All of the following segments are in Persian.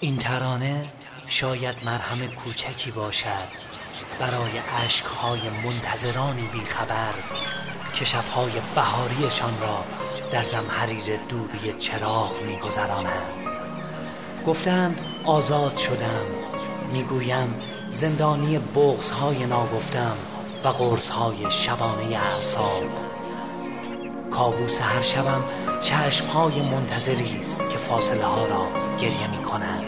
این ترانه شاید مرهم کوچکی باشد برای عشقهای منتظرانی بیخبر که شبهای بهاریشان را در زمحریر دوری چراغ میگذرانند. گفتند آزاد شدم. می‌گویم زندانی بغزهای ناگفتم و قرصهای شبانه اعصاب. کابوس هر شبم چشمهای منتظری است که فاصله ها را گریه می کنند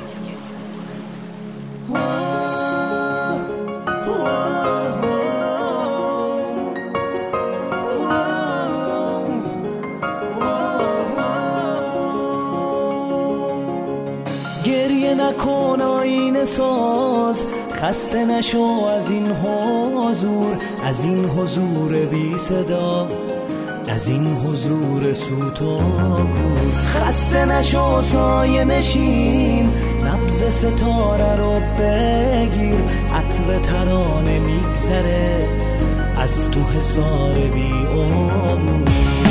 گریه نکن آین ساز خسته نشو از این حضور از این حضور بی صدا. از این حضور سوتا کور خسته نشو سایه نشین. نبز ستاره رو بگیر. عطر ترانه میگذره. از تو حسار بی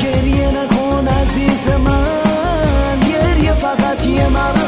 گریه نکن عزیز من. گریه فقط یه مرهمه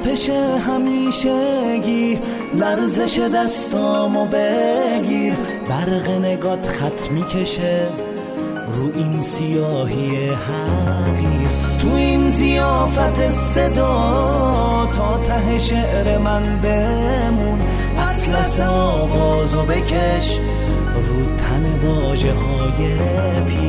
تپش همیشگی لرزش دستامو بگیر. برق نگات خط می‌کشه رو این سیاهی حقیر تو این زیافت صدا تا ته شعر من بمون. اطلس آوازو بکش رو تن باجه های پی